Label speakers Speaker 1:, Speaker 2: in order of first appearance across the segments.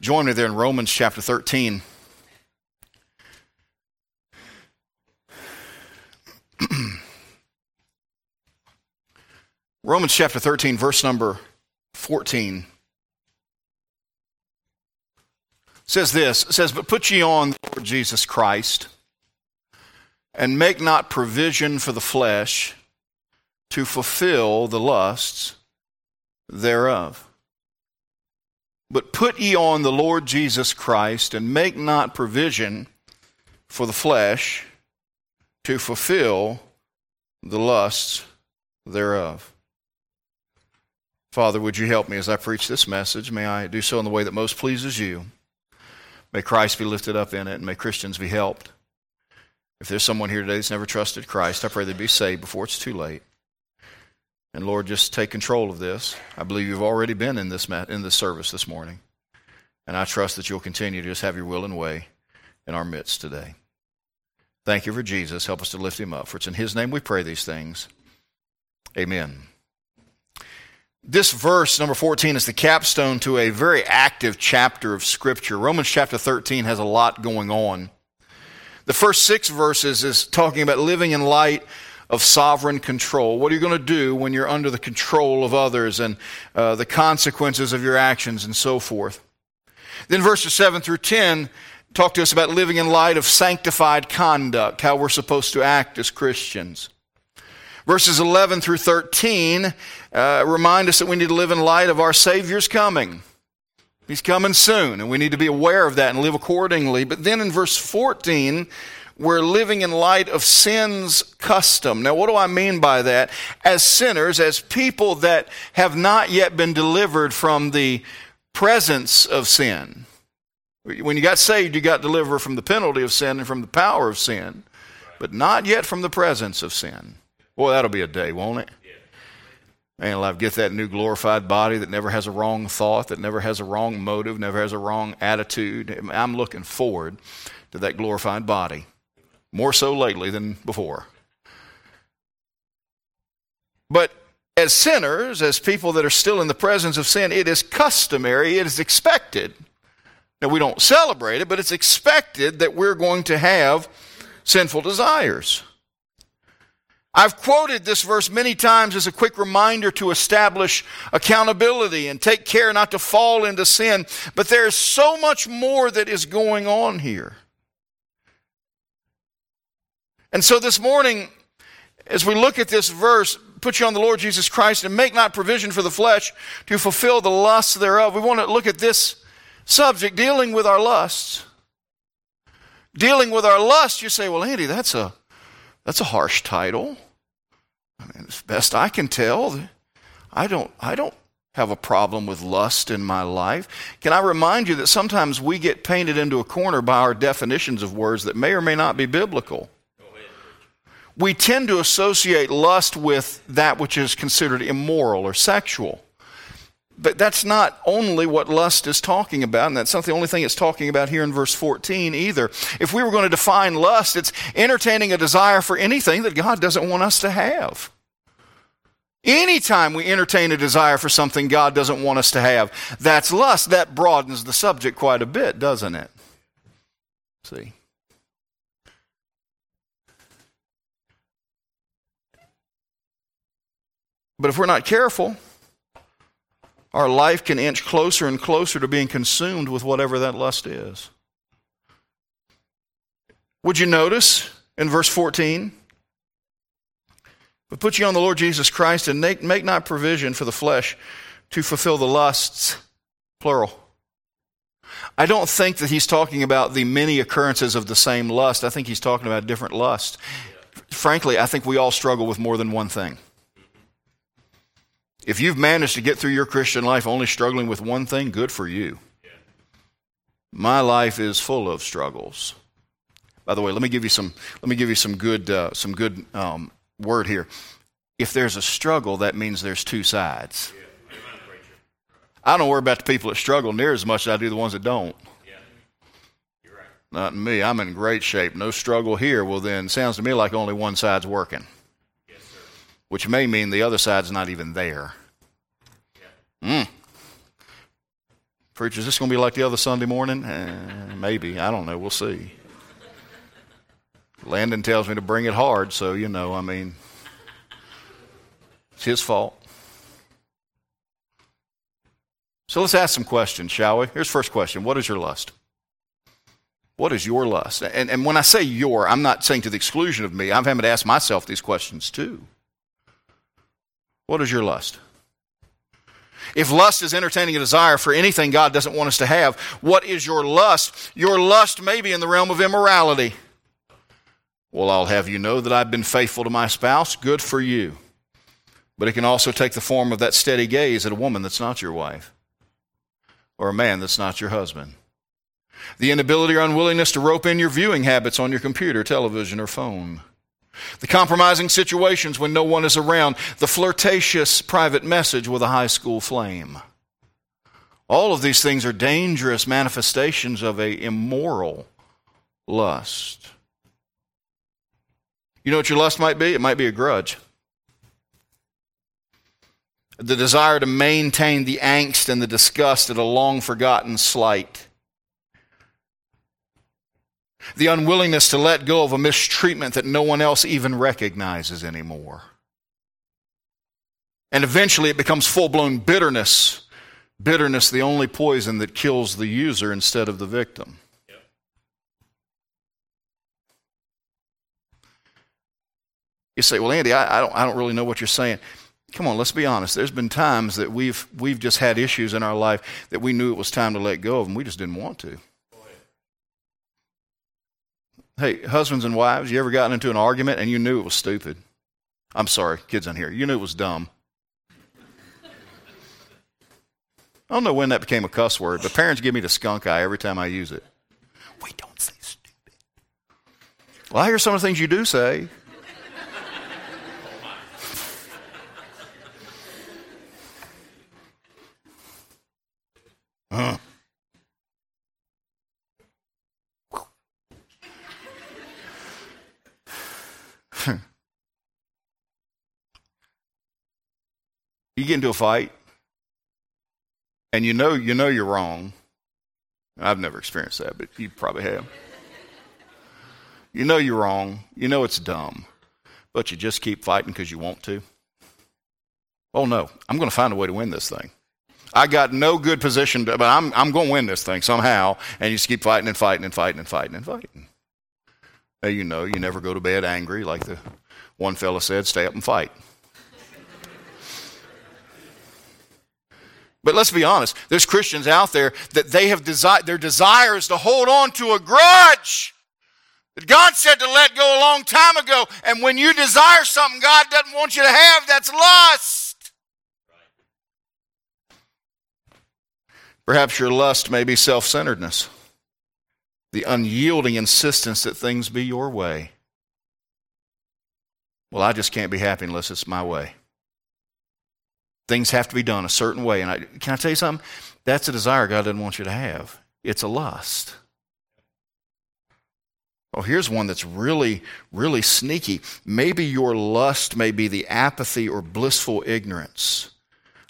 Speaker 1: Join me there in Romans chapter 13. Romans chapter 13, verse number 14 says this says, But put ye on the Lord Jesus Christ, and make not provision for the flesh to fulfill the lusts thereof. But put ye on the Lord Jesus Christ, and make not provision for the flesh to fulfill the lusts thereof. Father, would you help me as I preach this message? May I do so in the way that most pleases you. May Christ be lifted up in it, and may Christians be helped. If there's someone here today that's never trusted Christ, I pray they be saved before it's too late. And Lord, just take control of this. I believe you've already been in this, in this service this morning. And I trust that you'll continue to just have your will and way in our midst today. Thank you for Jesus. Help us to lift him up. For it's in his name we pray these things. Amen. This verse, number 14, is the capstone to a very active chapter of Scripture. Romans chapter 13 has a lot going on. The first six verses is talking about living in light of sovereign control. What are you going to do when you're under the control of others and uh, the consequences of your actions and so forth? Then verses 7 through 10 talk to us about living in light of sanctified conduct, how we're supposed to act as Christians. Verses 11 through 13 uh, remind us that we need to live in light of our Savior's coming. He's coming soon, and we need to be aware of that and live accordingly. But then in verse 14, we're living in light of sin's custom. Now, what do I mean by that? As sinners, as people that have not yet been delivered from the presence of sin. When you got saved, you got delivered from the penalty of sin and from the power of sin, but not yet from the presence of sin. Boy, that'll be a day, won't it? And I'll get that new glorified body that never has a wrong thought, that never has a wrong motive, never has a wrong attitude. I'm looking forward to that glorified body. More so lately than before. But as sinners, as people that are still in the presence of sin, it is customary, it is expected. Now, we don't celebrate it, but it's expected that we're going to have sinful desires. I've quoted this verse many times as a quick reminder to establish accountability and take care not to fall into sin. But there's so much more that is going on here. And so this morning, as we look at this verse, put you on the Lord Jesus Christ and make not provision for the flesh to fulfill the lusts thereof. We want to look at this subject, dealing with our lusts. Dealing with our lusts, you say, well, Andy, that's a that's a harsh title. I mean, as best I can tell, I don't, I don't have a problem with lust in my life. Can I remind you that sometimes we get painted into a corner by our definitions of words that may or may not be biblical? We tend to associate lust with that which is considered immoral or sexual. But that's not only what lust is talking about, and that's not the only thing it's talking about here in verse 14 either. If we were going to define lust, it's entertaining a desire for anything that God doesn't want us to have. Anytime we entertain a desire for something God doesn't want us to have, that's lust. That broadens the subject quite a bit, doesn't it? See? But if we're not careful, our life can inch closer and closer to being consumed with whatever that lust is. Would you notice in verse 14? But put you on the Lord Jesus Christ and make, make not provision for the flesh to fulfill the lusts, plural. I don't think that he's talking about the many occurrences of the same lust. I think he's talking about different lust. Frankly, I think we all struggle with more than one thing. If you've managed to get through your Christian life only struggling with one thing, good for you. My life is full of struggles. By the way, let me give you some. Let me give you some good, uh, some good um, word here. If there's a struggle, that means there's two sides. I don't worry about the people that struggle near as much as I do the ones that don't. Not me. I'm in great shape. No struggle here. Well, then, sounds to me like only one side's working which may mean the other side's not even there. Mm. Preacher, is this going to be like the other Sunday morning? Eh, maybe. I don't know. We'll see. Landon tells me to bring it hard, so, you know, I mean, it's his fault. So let's ask some questions, shall we? Here's first question What is your lust? What is your lust? And, and when I say your, I'm not saying to the exclusion of me. I'm having to ask myself these questions too. What is your lust? If lust is entertaining a desire for anything God doesn't want us to have, what is your lust? Your lust may be in the realm of immorality. Well, I'll have you know that I've been faithful to my spouse. Good for you. But it can also take the form of that steady gaze at a woman that's not your wife or a man that's not your husband. The inability or unwillingness to rope in your viewing habits on your computer, television, or phone. The compromising situations when no one is around. The flirtatious private message with a high school flame. All of these things are dangerous manifestations of a immoral lust. You know what your lust might be? It might be a grudge the desire to maintain the angst and the disgust at a long forgotten slight, the unwillingness to let go of a mistreatment that no one else even recognizes anymore. And eventually it becomes full blown bitterness. Bitterness, the only poison that kills the user instead of the victim. You say, well, Andy, I, I, don't, I don't really know what you're saying. Come on, let's be honest. There's been times that we've, we've just had issues in our life that we knew it was time to let go of, and we just didn't want to. Hey, husbands and wives, you ever gotten into an argument and you knew it was stupid? I'm sorry, kids on here. You knew it was dumb. I don't know when that became a cuss word, but parents give me the skunk eye every time I use it. We don't say stupid. Well, I hear some of the things you do say. Huh. You get into a fight and you know you know you're wrong. I've never experienced that, but you probably have. You know you're wrong. You know it's dumb, but you just keep fighting because you want to. Oh no, I'm going to find a way to win this thing. I got no good position, to, but I'm, I'm going to win this thing somehow. And you just keep fighting and fighting and fighting and fighting and fighting. Now, you know, you never go to bed angry, like the one fella said, stay up and fight. But let's be honest, there's Christians out there that they have desi- their desire is to hold on to a grudge that God said to let go a long time ago. And when you desire something God doesn't want you to have, that's lust. Perhaps your lust may be self centeredness, the unyielding insistence that things be your way. Well, I just can't be happy unless it's my way. Things have to be done a certain way. And I, can I tell you something? That's a desire God doesn't want you to have. It's a lust. Oh, here's one that's really, really sneaky. Maybe your lust may be the apathy or blissful ignorance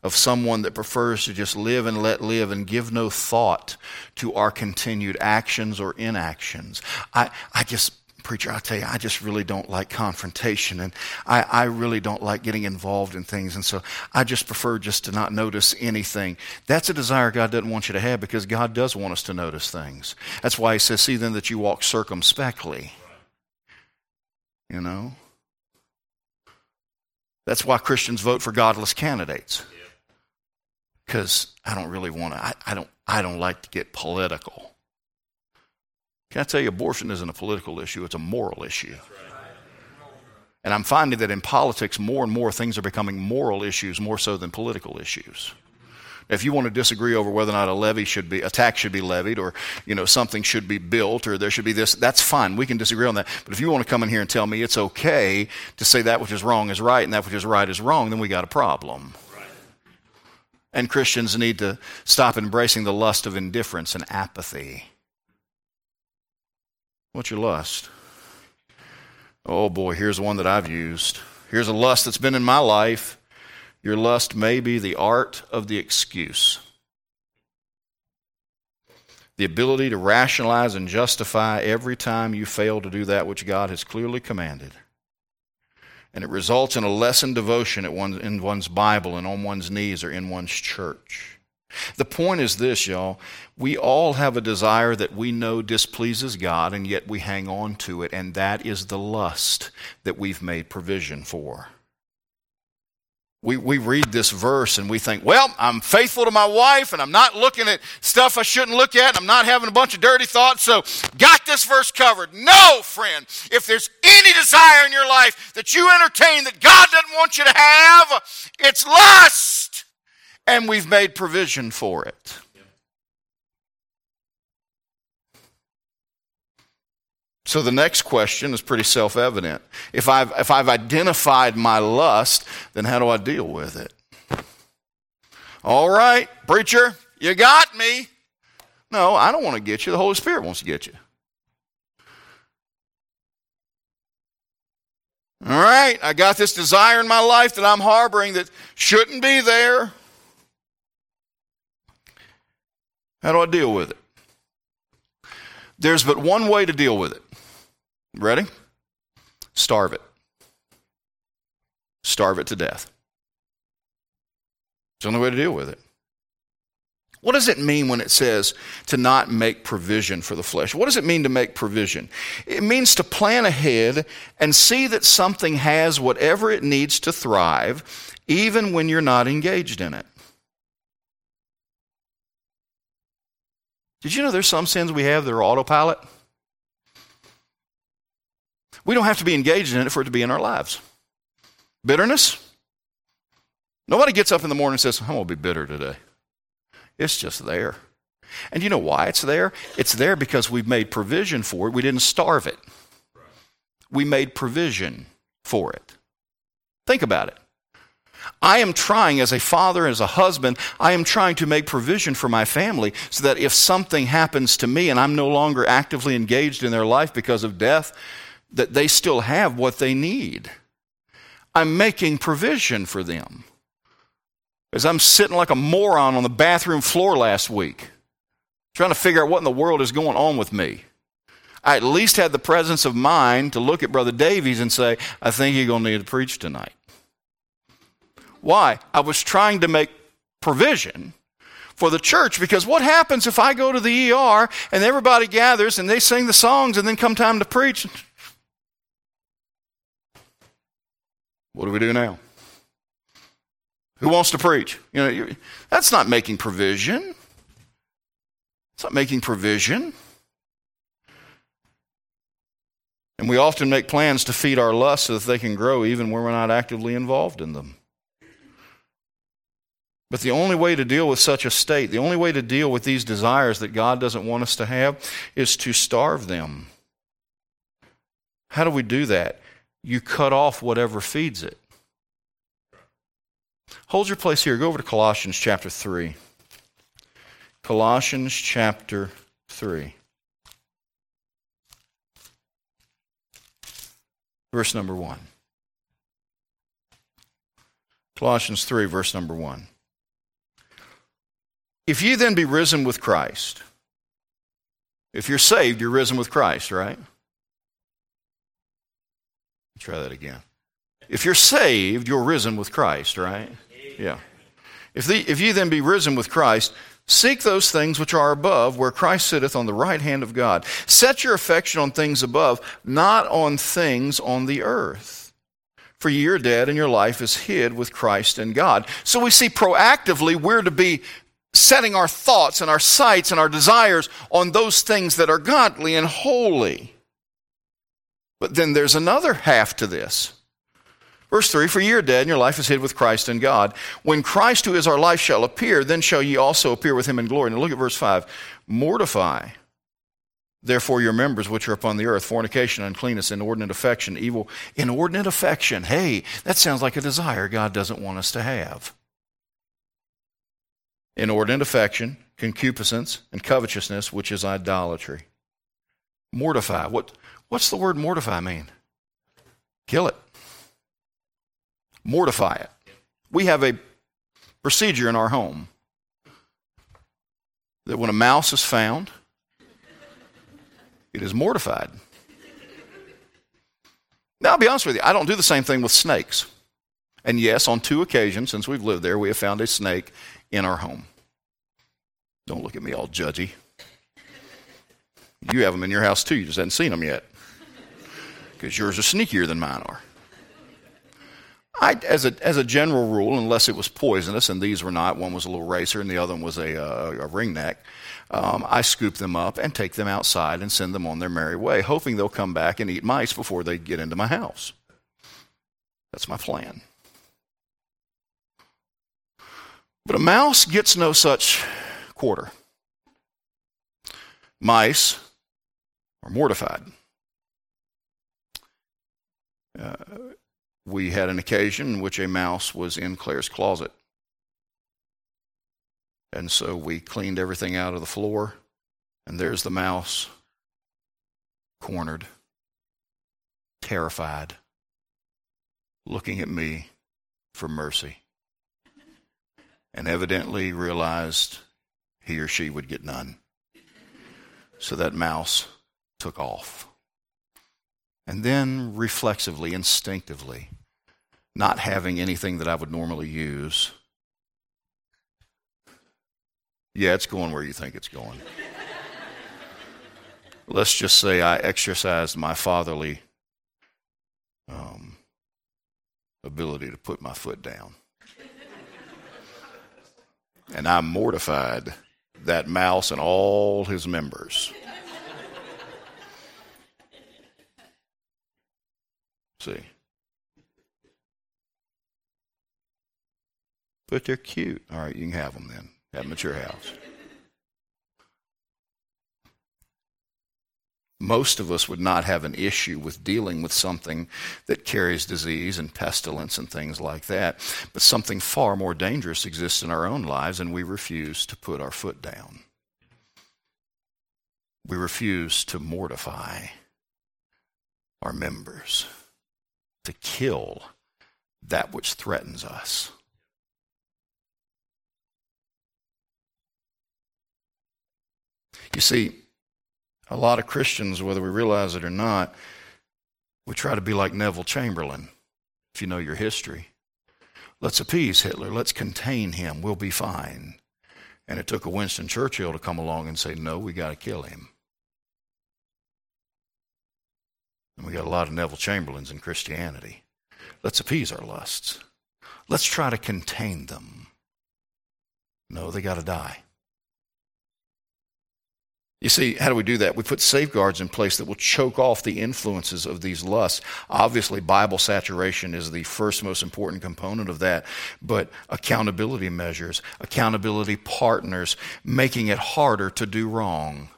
Speaker 1: of someone that prefers to just live and let live and give no thought to our continued actions or inactions. I, I just, preacher, I tell you, I just really don't like confrontation and I, I really don't like getting involved in things. And so I just prefer just to not notice anything. That's a desire God doesn't want you to have because God does want us to notice things. That's why He says, see then that you walk circumspectly. You know? That's why Christians vote for godless candidates because I don't really want to. I, I, don't. I don't like to get political. Can I tell you, abortion isn't a political issue; it's a moral issue. And I'm finding that in politics, more and more things are becoming moral issues more so than political issues. If you want to disagree over whether or not a levy should be, a tax should be levied, or you know something should be built, or there should be this, that's fine. We can disagree on that. But if you want to come in here and tell me it's okay to say that which is wrong is right and that which is right is wrong, then we got a problem. And Christians need to stop embracing the lust of indifference and apathy. What's your lust? Oh boy, here's one that I've used. Here's a lust that's been in my life. Your lust may be the art of the excuse. the ability to rationalize and justify every time you fail to do that which God has clearly commanded. And it results in a lesson devotion at one, in one's Bible and on one's knees or in one's church. The point is this, y'all. We all have a desire that we know displeases God, and yet we hang on to it, and that is the lust that we've made provision for we, we read this verse and we think, well, I'm faithful to my wife and I'm not looking at stuff I shouldn't look at. I'm not having a bunch of dirty thoughts, so got this verse covered. No, friend. If there's any desire in your life that you entertain that God doesn't want you to have, it's lust. And we've made provision for it. So the next question is pretty self evident. If I've, if I've identified my lust, then how do I deal with it? All right, preacher, you got me. No, I don't want to get you. The Holy Spirit wants to get you. All right, I got this desire in my life that I'm harboring that shouldn't be there. How do I deal with it? There's but one way to deal with it. Ready? Starve it. Starve it to death. It's the only way to deal with it. What does it mean when it says to not make provision for the flesh? What does it mean to make provision? It means to plan ahead and see that something has whatever it needs to thrive, even when you're not engaged in it. Did you know there's some sins we have that are autopilot? We don't have to be engaged in it for it to be in our lives. Bitterness? Nobody gets up in the morning and says, I'm going to be bitter today. It's just there. And you know why it's there? It's there because we've made provision for it. We didn't starve it, we made provision for it. Think about it. I am trying, as a father, as a husband, I am trying to make provision for my family so that if something happens to me and I'm no longer actively engaged in their life because of death, that they still have what they need. I'm making provision for them. As I'm sitting like a moron on the bathroom floor last week, trying to figure out what in the world is going on with me. I at least had the presence of mind to look at Brother Davies and say, I think you're going to need to preach tonight. Why? I was trying to make provision for the church because what happens if I go to the ER and everybody gathers and they sing the songs and then come time to preach? What do we do now? Who wants to preach? You know, that's not making provision. It's not making provision. And we often make plans to feed our lusts so that they can grow even when we're not actively involved in them. But the only way to deal with such a state, the only way to deal with these desires that God doesn't want us to have, is to starve them. How do we do that? you cut off whatever feeds it. Hold your place here. Go over to Colossians chapter 3. Colossians chapter 3. Verse number 1. Colossians 3, verse number 1. If you then be risen with Christ, if you're saved, you're risen with Christ, right? Try that again. If you're saved, you're risen with Christ, right? Yeah. If, the, if you then be risen with Christ, seek those things which are above, where Christ sitteth on the right hand of God. Set your affection on things above, not on things on the earth. For you're dead, and your life is hid with Christ in God. So we see proactively we're to be setting our thoughts and our sights and our desires on those things that are godly and holy. But then there's another half to this. Verse 3 For ye are dead, and your life is hid with Christ in God. When Christ, who is our life, shall appear, then shall ye also appear with him in glory. Now look at verse 5. Mortify, therefore, your members which are upon the earth fornication, uncleanness, inordinate affection, evil. Inordinate affection. Hey, that sounds like a desire God doesn't want us to have. Inordinate affection, concupiscence, and covetousness, which is idolatry. Mortify. What? What's the word mortify mean? Kill it. Mortify it. We have a procedure in our home that when a mouse is found It is mortified. Now, I'll be honest with you, I don't do the same thing with snakes. And yes, on two occasions since we've lived there, we have found a snake in our home. Don't look at me all judgy. You have them in your house too, you just haven't seen them yet. Because yours are sneakier than mine are. I, as, a, as a general rule, unless it was poisonous, and these were not, one was a little racer and the other one was a, a, a ringneck, um, I scoop them up and take them outside and send them on their merry way, hoping they'll come back and eat mice before they get into my house. That's my plan. But a mouse gets no such quarter. Mice are mortified. Uh, we had an occasion in which a mouse was in Claire's closet. And so we cleaned everything out of the floor, and there's the mouse, cornered, terrified, looking at me for mercy, and evidently realized he or she would get none. So that mouse took off. And then reflexively, instinctively, not having anything that I would normally use. Yeah, it's going where you think it's going. Let's just say I exercised my fatherly um, ability to put my foot down. And I mortified that mouse and all his members. See? But they're cute. All right, you can have them then. At your house. Most of us would not have an issue with dealing with something that carries disease and pestilence and things like that. But something far more dangerous exists in our own lives, and we refuse to put our foot down. We refuse to mortify our members to kill that which threatens us. You see, a lot of Christians, whether we realize it or not, we try to be like Neville Chamberlain, if you know your history. Let's appease Hitler. Let's contain him. We'll be fine. And it took a Winston Churchill to come along and say, no, we got to kill him. And we got a lot of Neville Chamberlains in Christianity. Let's appease our lusts. Let's try to contain them. No, they got to die. You see, how do we do that? We put safeguards in place that will choke off the influences of these lusts. Obviously, Bible saturation is the first most important component of that, but accountability measures, accountability partners, making it harder to do wrong.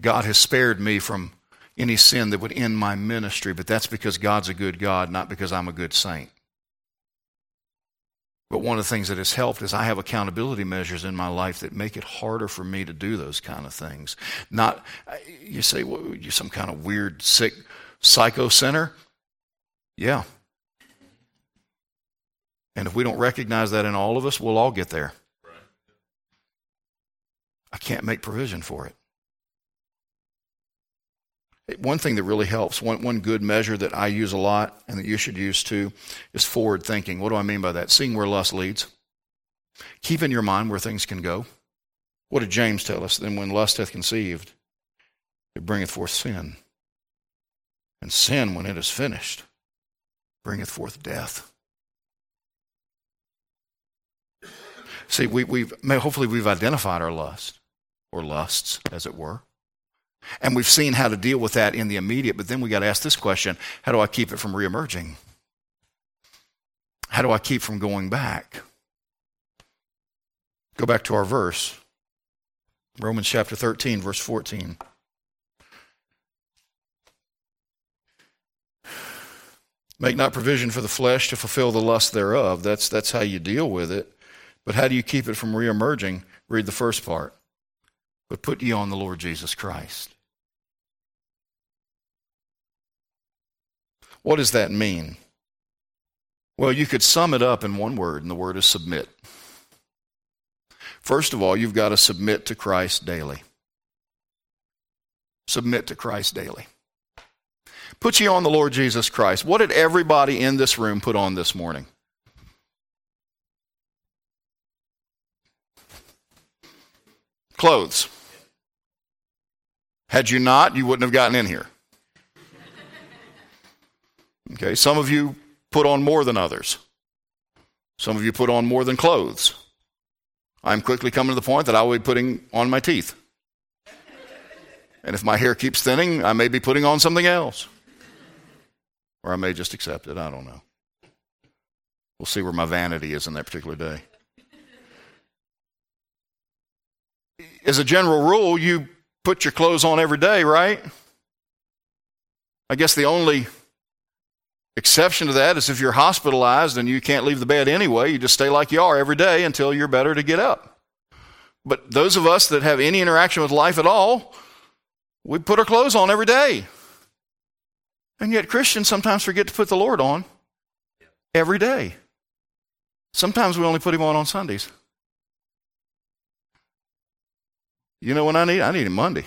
Speaker 1: God has spared me from any sin that would end my ministry, but that's because God's a good God, not because I'm a good saint. But one of the things that has helped is I have accountability measures in my life that make it harder for me to do those kind of things. Not, you say, well, you're some kind of weird, sick psycho center. Yeah. And if we don't recognize that in all of us, we'll all get there. I can't make provision for it. One thing that really helps, one, one good measure that I use a lot and that you should use too, is forward thinking. What do I mean by that? Seeing where lust leads. Keep in your mind where things can go. What did James tell us? Then when lust hath conceived, it bringeth forth sin. And sin, when it is finished, bringeth forth death. See, we, we've hopefully we've identified our lust, or lusts, as it were. And we've seen how to deal with that in the immediate, but then we got to ask this question how do I keep it from reemerging? How do I keep from going back? Go back to our verse Romans chapter 13, verse 14. Make not provision for the flesh to fulfill the lust thereof. That's, that's how you deal with it. But how do you keep it from reemerging? Read the first part. But put ye on the Lord Jesus Christ. What does that mean? Well, you could sum it up in one word, and the word is submit. First of all, you've got to submit to Christ daily. Submit to Christ daily. Put you on the Lord Jesus Christ. What did everybody in this room put on this morning? Clothes. Had you not, you wouldn't have gotten in here. Okay, some of you put on more than others. Some of you put on more than clothes. I'm quickly coming to the point that I will be putting on my teeth. And if my hair keeps thinning, I may be putting on something else. Or I may just accept it. I don't know. We'll see where my vanity is in that particular day. As a general rule, you put your clothes on every day, right? I guess the only exception to that is if you're hospitalized and you can't leave the bed anyway, you just stay like you are every day until you're better to get up. But those of us that have any interaction with life at all, we put our clothes on every day. And yet, Christians sometimes forget to put the Lord on every day. Sometimes we only put him on on Sundays. You know when I need? I need him Monday.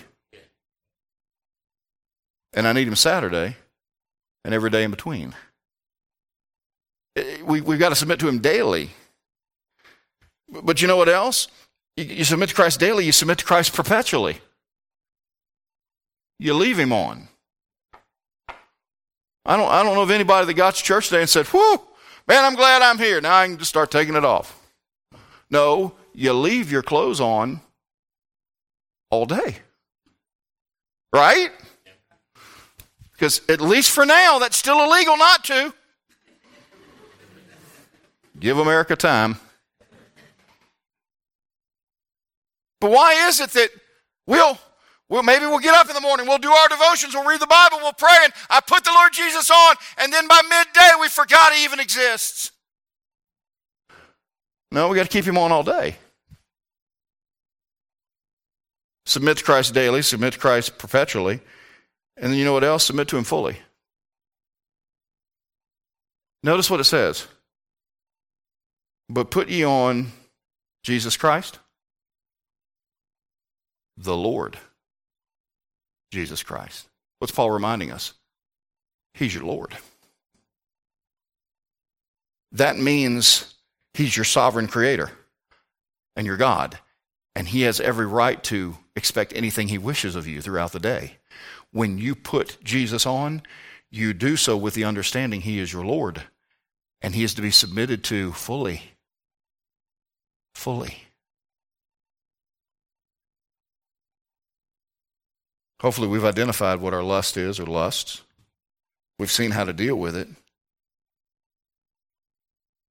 Speaker 1: And I need him Saturday and every day in between. Eh, we, we've got to submit to him daily. But you know what else? You, you submit to Christ daily, you submit to Christ perpetually. You leave him on. I don't, I don't know of anybody that got to church today and said, Whew, man, I'm glad I'm here. Now I can just start taking it off. No, you leave your clothes on all day. Right? Because at least for now, that's still illegal not to. Give America time. But why is it that we'll, we'll maybe we'll get up in the morning, we'll do our devotions, we'll read the Bible, we'll pray, and I put the Lord Jesus on, and then by midday we forgot he even exists. No, we got to keep him on all day. Submit to Christ daily, submit to Christ perpetually. And then you know what else? Submit to Him fully. Notice what it says. But put ye on Jesus Christ, the Lord Jesus Christ. What's Paul reminding us? He's your Lord. That means He's your sovereign creator and your God. And He has every right to expect anything He wishes of you throughout the day when you put Jesus on, you do so with the understanding He is your Lord and He is to be submitted to fully. Fully. Hopefully, we've identified what our lust is or lusts. We've seen how to deal with it.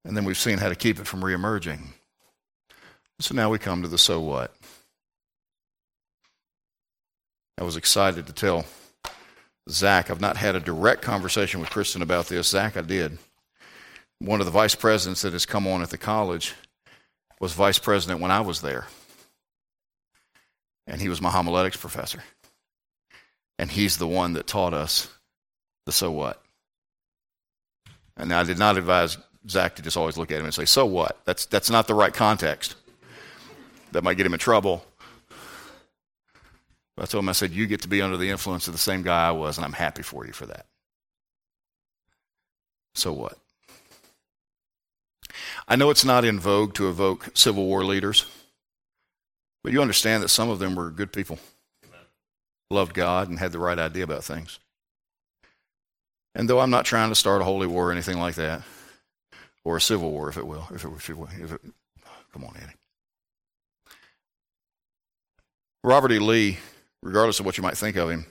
Speaker 1: And then we've seen how to keep it from reemerging. So now we come to the so what. I was excited to tell Zach. I've not had a direct conversation with Kristen about this. Zach, I did. One of the vice presidents that has come on at the college was vice president when I was there. And he was my homiletics professor. And he's the one that taught us the so what. And I did not advise Zach to just always look at him and say, so what? That's, that's not the right context. That might get him in trouble. I told him, I said, You get to be under the influence of the same guy I was, and I'm happy for you for that. So what? I know it's not in vogue to evoke Civil War leaders, but you understand that some of them were good people, loved God, and had the right idea about things. And though I'm not trying to start a holy war or anything like that, or a civil war, if it will, if it, if it, if it come on, Eddie. Robert E. Lee regardless of what you might think of him,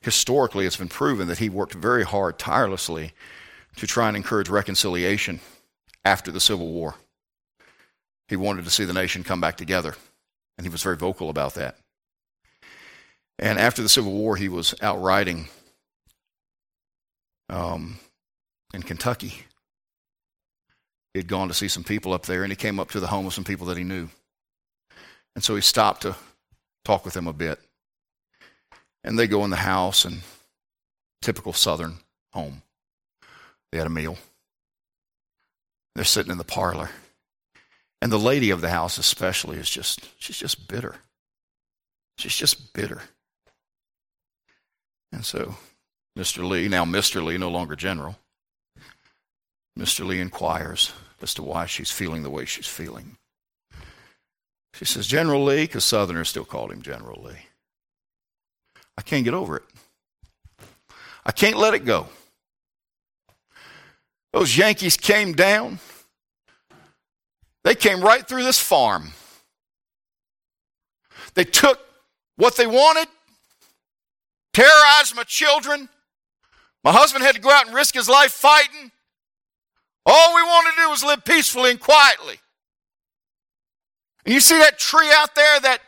Speaker 1: historically it's been proven that he worked very hard, tirelessly, to try and encourage reconciliation after the Civil War. He wanted to see the nation come back together, and he was very vocal about that. And after the Civil War, he was out riding um, in Kentucky. He had gone to see some people up there, and he came up to the home of some people that he knew. And so he stopped to talk with them a bit. And they go in the house and typical southern home. They had a meal. They're sitting in the parlor. And the lady of the house especially is just she's just bitter. She's just bitter. And so Mr. Lee, now Mr. Lee, no longer General, Mr. Lee inquires as to why she's feeling the way she's feeling. She says, General Lee, because Southerners still called him General Lee. I can't get over it. I can't let it go. Those Yankees came down. They came right through this farm. They took what they wanted, terrorized my children. My husband had to go out and risk his life fighting. All we wanted to do was live peacefully and quietly. And you see that tree out there, that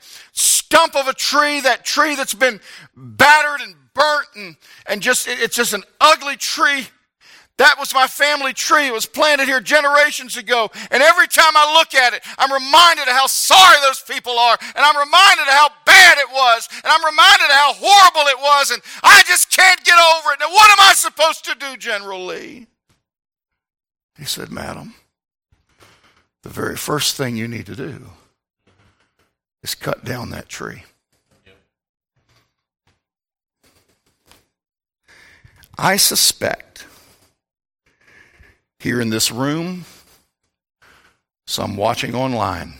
Speaker 1: stump of a tree, that tree that's been battered and burnt and, and just, it's just an ugly tree. That was my family tree. It was planted here generations ago. And every time I look at it, I'm reminded of how sorry those people are. And I'm reminded of how bad it was. And I'm reminded of how horrible it was. And I just can't get over it. Now, what am I supposed to do, General Lee? He said, Madam, the very first thing you need to do is cut down that tree. I suspect here in this room, some watching online,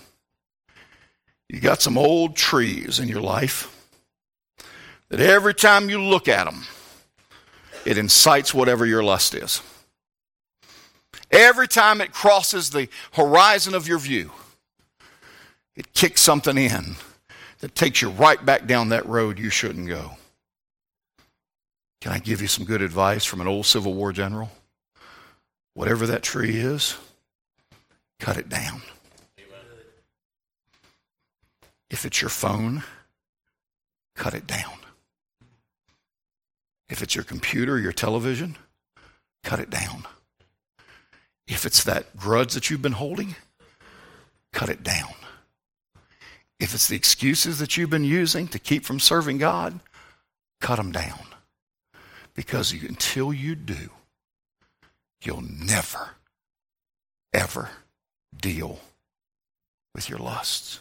Speaker 1: you got some old trees in your life that every time you look at them, it incites whatever your lust is. Every time it crosses the horizon of your view, it kicks something in that takes you right back down that road you shouldn't go. Can I give you some good advice from an old Civil War general? Whatever that tree is, cut it down. If it's your phone, cut it down. If it's your computer, your television, cut it down. If it's that grudge that you've been holding, cut it down. If it's the excuses that you've been using to keep from serving God, cut them down. Because you, until you do, you'll never, ever deal with your lusts.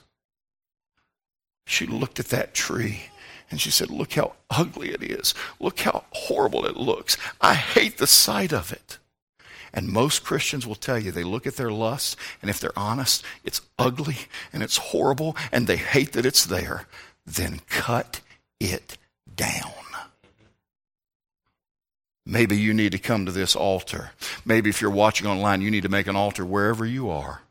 Speaker 1: She looked at that tree and she said, Look how ugly it is. Look how horrible it looks. I hate the sight of it. And most Christians will tell you they look at their lust, and if they're honest, it's ugly and it's horrible, and they hate that it's there. Then cut it down. Maybe you need to come to this altar. Maybe if you're watching online, you need to make an altar wherever you are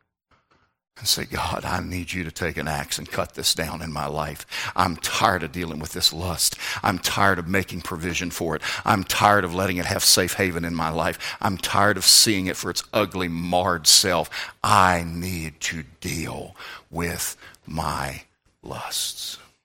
Speaker 1: and say, God, I need you to take an axe and cut this down in my life. I'm tired of dealing with this lust. I'm tired of making provision for it. I'm tired of letting it have safe haven in my life. I'm tired of seeing it for its ugly, marred self. I need to deal with my lusts.